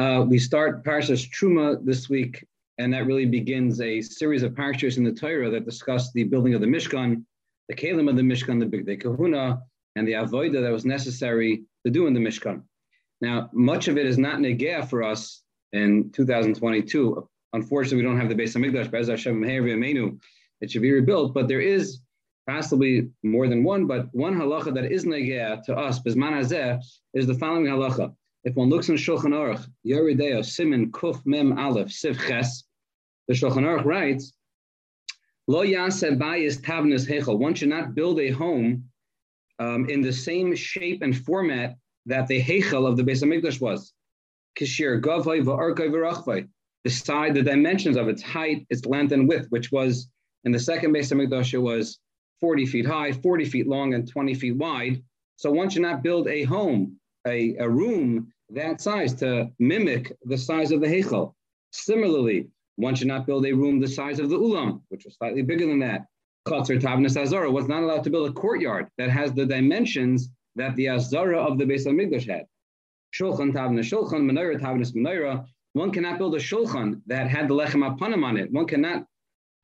Uh, we start Parshas Truma this week, and that really begins a series of parshas in the Torah that discuss the building of the Mishkan, the Kalim of the Mishkan, the Bigdei Kahuna, and the Avoida that was necessary to do in the Mishkan. Now, much of it is not negea for us in 2022. Unfortunately, we don't have the Beis Hamikdash, Bez Hashem Menu. It should be rebuilt, but there is possibly more than one, but one halacha that is negea to us, Bezman Hazeh, is the following halacha. If one looks in Shulchan Aruch, Yoreh De'ah Simin Kuf Mem Aleph Sif Ches, the Shulchan Aruch writes, Lo Yaseh Bayis Tavnis Hechel. One should not build a home um, in the same shape and format that the Hechel of the Beis Hamikdash was. Kishir Gavai Va'arkai V'rachvai. The side, the dimensions of its height, its length and width, which was in the second Beis Hamikdash, it was 40 feet high, 40 feet long, and 20 feet wide. So one should not build a home a, a room that size to mimic the size of the Heichel. Similarly, one should not build a room the size of the Ulam, which was slightly bigger than that. Chatzar Tavnas Azara was not allowed to build a courtyard that has the dimensions that the Azara of the Beis HaMikdash had. Shulchan Tavnas Shulchan, Menorah Tavnas Menorah. One cannot build a Shulchan that had the Lechem Apanim on it. One cannot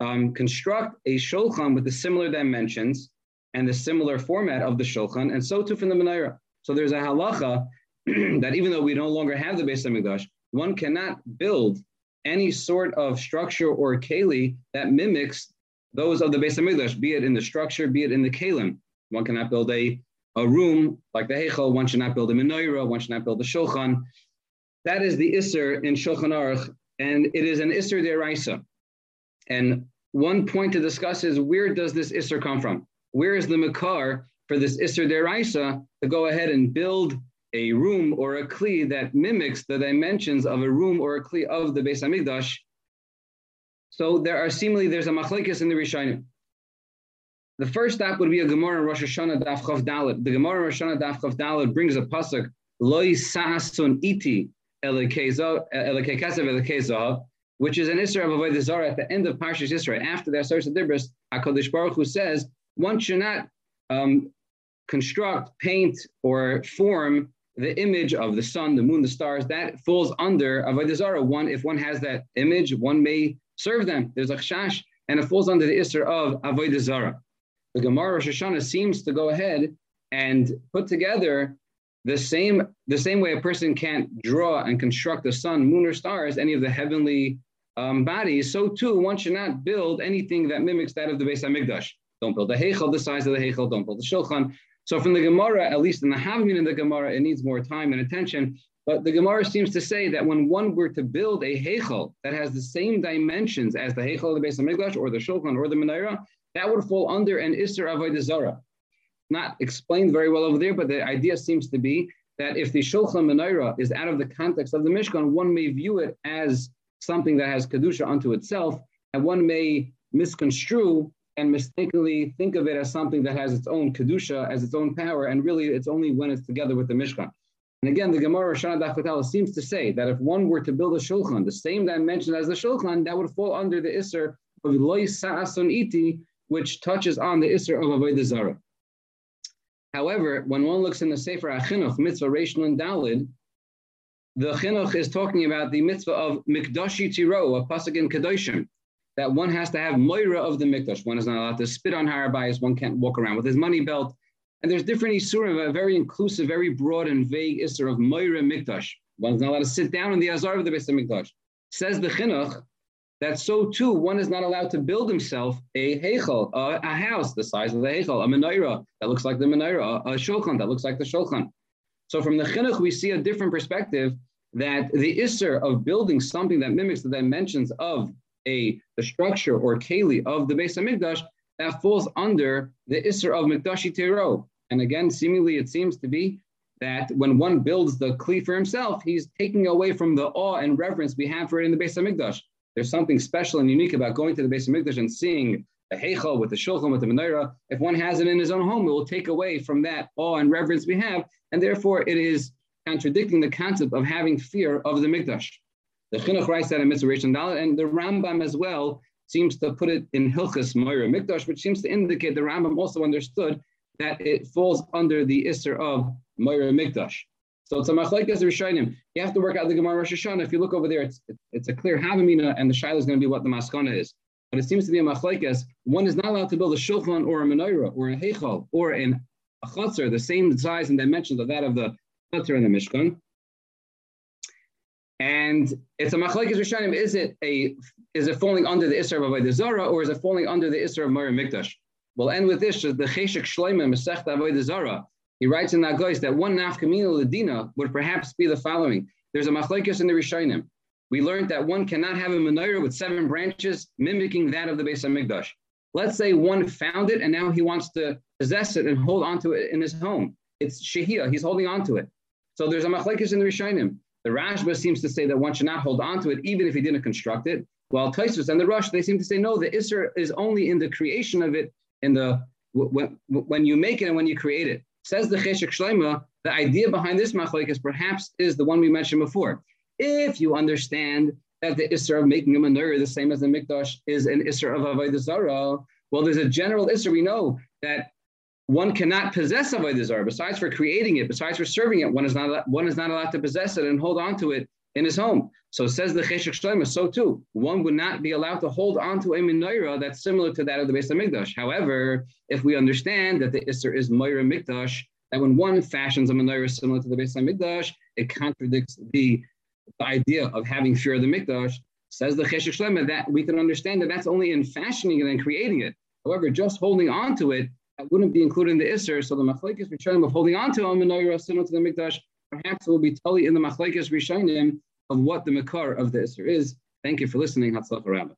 um, construct a Shulchan with the similar dimensions and the similar format of the Shulchan, and so too from the Menorah. So there's a halacha that even though we no longer have the Beis Hamikdash, one cannot build any sort of structure or keli that mimics those of the Beis Hamikdash, be it in the structure, be it in the kalim. One cannot build a, a room like the Heichel. One should not build a menorah. One should not build a shulchan. That is the Isser in Shulchan Aruch, and it is an Isser deraisa. And one point to discuss is where does this Isser come from? Where is the Makar for this Isser Deraisa to go ahead and build a room or a Kli that mimics the dimensions of a room or a Kli of the Beis Hamikdash. So there are seemingly, there's a machlekes in the Rishonim. The first step would be a Gemara Rosh Hashanah Daf Chav Dalet. The Gemara Rosh Hashanah Daf Chav Dalet brings a pasuk, Loi Sa'asun Iti which is an Isra of Avodah Zarah at the end of Parshas Yisro. After the Asar Dibris, HaKadosh Baruch Hu says, one should not um, construct, paint, or form the image of the sun, the moon, the stars, that falls under Avodah Zarah. One, if one has that image, one may serve them. There's a chash, and it falls under the Isser of Avodah Zarah. The Gemara Rosh Hashanah seems to go ahead and put together the same, the same way a person can't draw and construct the sun, moon, or stars, any of the heavenly um, bodies, so too one should not build anything that mimics that of the Beis Hamikdash. Don't build a Heichel the size of the Heichel, don't build a Shulchan. So from the Gemara, at least in the Havmin in the Gemara, it needs more time and attention. But the Gemara seems to say that when one were to build a Heichel that has the same dimensions as the Heichel of the Beis Hamikdash or the Shulchan or the Menorah, that would fall under an Isser Avodah. Not explained very well over there, but the idea seems to be that if the Shulchan Menorah is out of the context of the Mishkan, one may view it as something that has Kedusha unto itself, and one may misconstrue and mistakenly think of it as something that has its own kedusha, as its own power, and really it's only when it's together with the Mishkan. And again, the Gemara Shana Dafkatala seems to say that if one were to build a shulchan, the same dimension as the shulchan, that would fall under the Isser of Loy Sa'ason Iti, which touches on the Isser of Avodah Zarah. However, when one looks in the Sefer HaChinuch, Mitzvah Rishon and Dalid, the Chinuch is talking about the mitzvah of Mikdashi Tiro, a pasuk in Kedoshim, that one has to have moira of the mikdash. One is not allowed to spit on harabayas. One can't walk around with his money belt. And there's different isurim, a very inclusive, very broad and vague isur of moira mikdash. One is not allowed to sit down in the azar of the Beis Mikdash. Says the chinuch that so too one is not allowed to build himself a heichel, a, a, house the size of the heichel, a menorah that looks like the menorah, a, a shulchan that looks like the shulchan. So from the chinuch we see a different perspective that the isser of building something that mimics the dimensions of a the structure or keli of the Beis Hamikdash, that falls under the Isser of Mikdashi Tero. And again, seemingly it seems to be that when one builds the kli for himself, he's taking away from the awe and reverence we have for it in the Beis Hamikdash. There's something special and unique about going to the Beis Hamikdash and seeing the heichal with the shulchan with the menorah. If one has it in his own home, it will take away from that awe and reverence we have, and therefore it is contradicting the concept of having fear of the mikdash. The Chinuch writes that in Mitzvah Rishon and the Rambam as well seems to put it in Hilchas Moira Mikdash, which seems to indicate the Rambam also understood that it falls under the Isser of Moira Mikdash. So it's a machlekes rishonim. You have to work out the Gemara Rosh Hashanah. If you look over there, it's it's a clear havamina, and the shaila is going to be what the maskana is. But it seems to be a machlekes. One is not allowed to build a shulchan or a menorah or a heichal or in a the same size and dimensions of that of the chutzner and the mishkan. And it's a machlekes rishonim. Is it a is it falling under the isra of avodah zara or is it falling under the isra of Moira Mikdash? We'll end with this: the cheshek shleima mesechta avodah zara he writes in Nagois that one nafkamina ladina would perhaps be the following. There's a machlekes in the Rishonim. We learned that one cannot have a menorah with seven branches mimicking that of the Beis Hamikdash. Let's say one found it and now he wants to possess it and hold onto it in his home. It's shehia. He's holding onto it. So there's a machlekes in the Rishonim. The Rashba seems to say that one should not hold on to it even if he didn't construct it. While Taisus and the Rosh, they seem to say no, the Isser is only in the creation of it, in the when, when you make it and when you create it. Says the Cheshek Shleima, the idea behind this machlekes perhaps is the one we mentioned before. If you understand that the Isser of making a menorah, the same as the Mikdash, is an Isser of Avodah Zarah, well, there's a general Isser. We know that one cannot possess Avodah Zarah, besides for creating it, besides for serving it, one is not, one is not allowed to possess it and hold on to it in his home. So says the Cheshek Shlema, so too, one would not be allowed to hold on to a menorah that's similar to that of the Beis Hamikdash. However, if we understand that the Isser is Moira Mikdash, that when one fashions a menorah similar to the Beis Hamikdash, it contradicts the, the idea of having fear of the Mikdash. Says the Cheshek Shlema that we can understand that that's only in fashioning it and creating it. However, just holding on to it that wouldn't be included in the Isser. So the Machlekes Rishonim of holding on to a menorah similar to the Mikdash perhaps it will be totally in the Machlekes Rishonim of what the Makar of the Isser is. Thank you for listening. Hatzlach Rabbah.